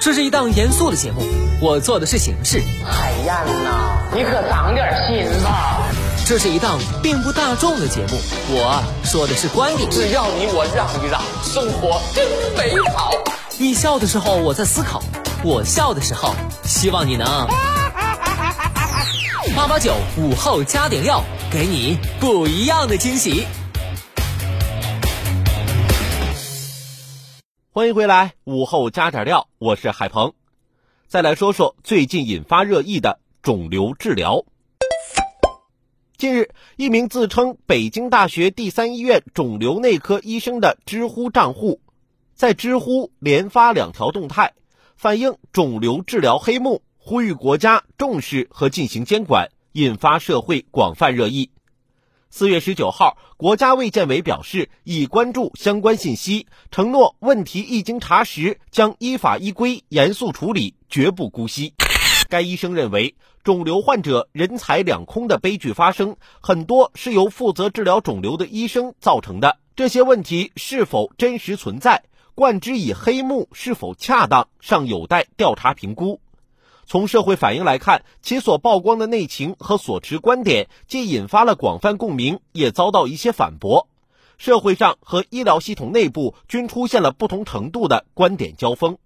这是一档严肃的节目，我做的是形式。海燕呐，你可长点心吧。这是一档并不大众的节目，我说的是观点。只要你我让一让，生活真美好。你笑的时候我在思考，我笑的时候希望你能八八九午后加点料，给你不一样的惊喜。欢迎回来，午后加点料，我是海鹏。再来说说最近引发热议的肿瘤治疗。近日，一名自称北京大学第三医院肿瘤内科医生的知乎账户，在知乎连发两条动态，反映肿瘤治疗黑幕，呼吁国家重视和进行监管，引发社会广泛热议。四月十九号，国家卫健委表示已关注相关信息，承诺问题一经查实，将依法依规严肃处理，绝不姑息。该医生认为，肿瘤患者人财两空的悲剧发生，很多是由负责治疗肿瘤的医生造成的。这些问题是否真实存在，冠之以黑幕是否恰当，尚有待调查评估。从社会反应来看，其所曝光的内情和所持观点，既引发了广泛共鸣，也遭到一些反驳。社会上和医疗系统内部均出现了不同程度的观点交锋。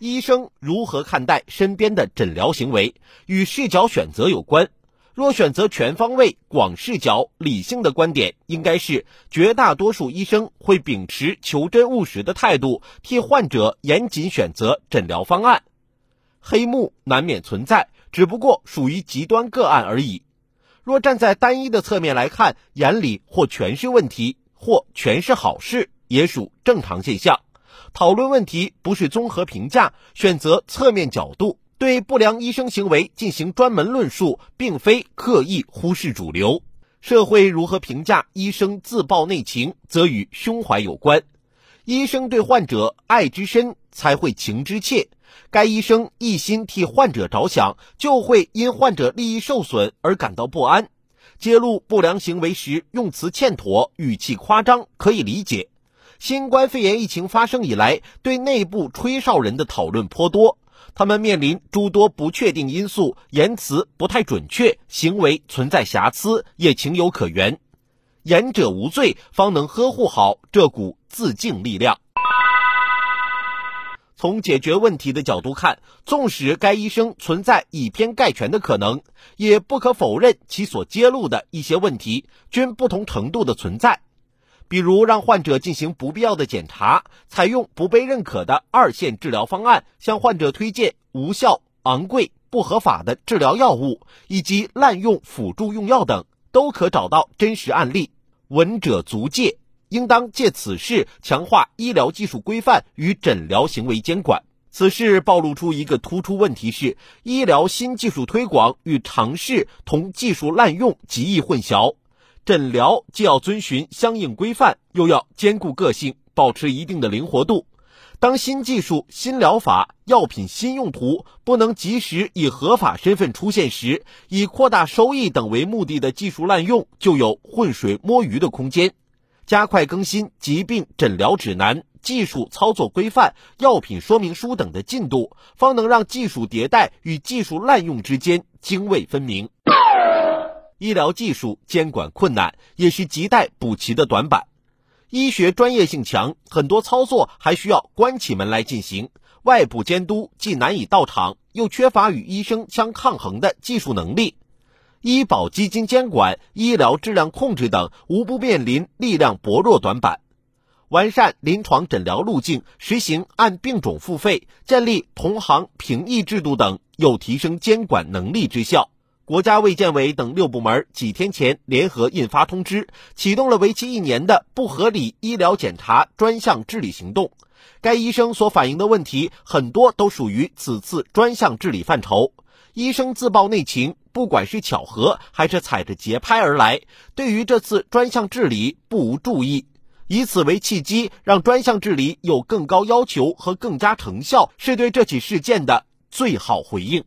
医生如何看待身边的诊疗行为，与视角选择有关。若选择全方位、广视角、理性的观点，应该是绝大多数医生会秉持求真务实的态度，替患者严谨选择诊疗方案。黑幕难免存在，只不过属于极端个案而已。若站在单一的侧面来看，眼里或全是问题，或全是好事，也属正常现象。讨论问题不是综合评价，选择侧面角度，对不良医生行为进行专门论述，并非刻意忽视主流。社会如何评价医生自曝内情，则与胸怀有关。医生对患者爱之深，才会情之切。该医生一心替患者着想，就会因患者利益受损而感到不安。揭露不良行为时用词欠妥、语气夸张，可以理解。新冠肺炎疫情发生以来，对内部吹哨人的讨论颇多，他们面临诸多不确定因素，言辞不太准确，行为存在瑕疵，也情有可原。言者无罪，方能呵护好这股自净力量。从解决问题的角度看，纵使该医生存在以偏概全的可能，也不可否认其所揭露的一些问题均不同程度的存在。比如，让患者进行不必要的检查，采用不被认可的二线治疗方案，向患者推荐无效、昂贵、不合法的治疗药物，以及滥用辅助用药等，都可找到真实案例。闻者足戒。应当借此事强化医疗技术规范与诊疗行为监管。此事暴露出一个突出问题是，医疗新技术推广与尝试同技术滥用极易混淆。诊疗既要遵循相应规范，又要兼顾个性，保持一定的灵活度。当新技术、新疗法、药品新用途不能及时以合法身份出现时，以扩大收益等为目的的技术滥用，就有浑水摸鱼的空间。加快更新疾病诊疗指南、技术操作规范、药品说明书等的进度，方能让技术迭代与技术滥用之间泾渭分明。医疗技术监管困难，也是亟待补齐的短板。医学专业性强，很多操作还需要关起门来进行，外部监督既难以到场，又缺乏与医生相抗衡的技术能力。医保基金监管、医疗质量控制等，无不面临力量薄弱短板。完善临床诊疗路径，实行按病种付费，建立同行评议制度等，有提升监管能力之效。国家卫健委等六部门几天前联合印发通知，启动了为期一年的不合理医疗检查专项治理行动。该医生所反映的问题，很多都属于此次专项治理范畴。医生自曝内情，不管是巧合还是踩着节拍而来，对于这次专项治理不无注意，以此为契机，让专项治理有更高要求和更加成效，是对这起事件的最好回应。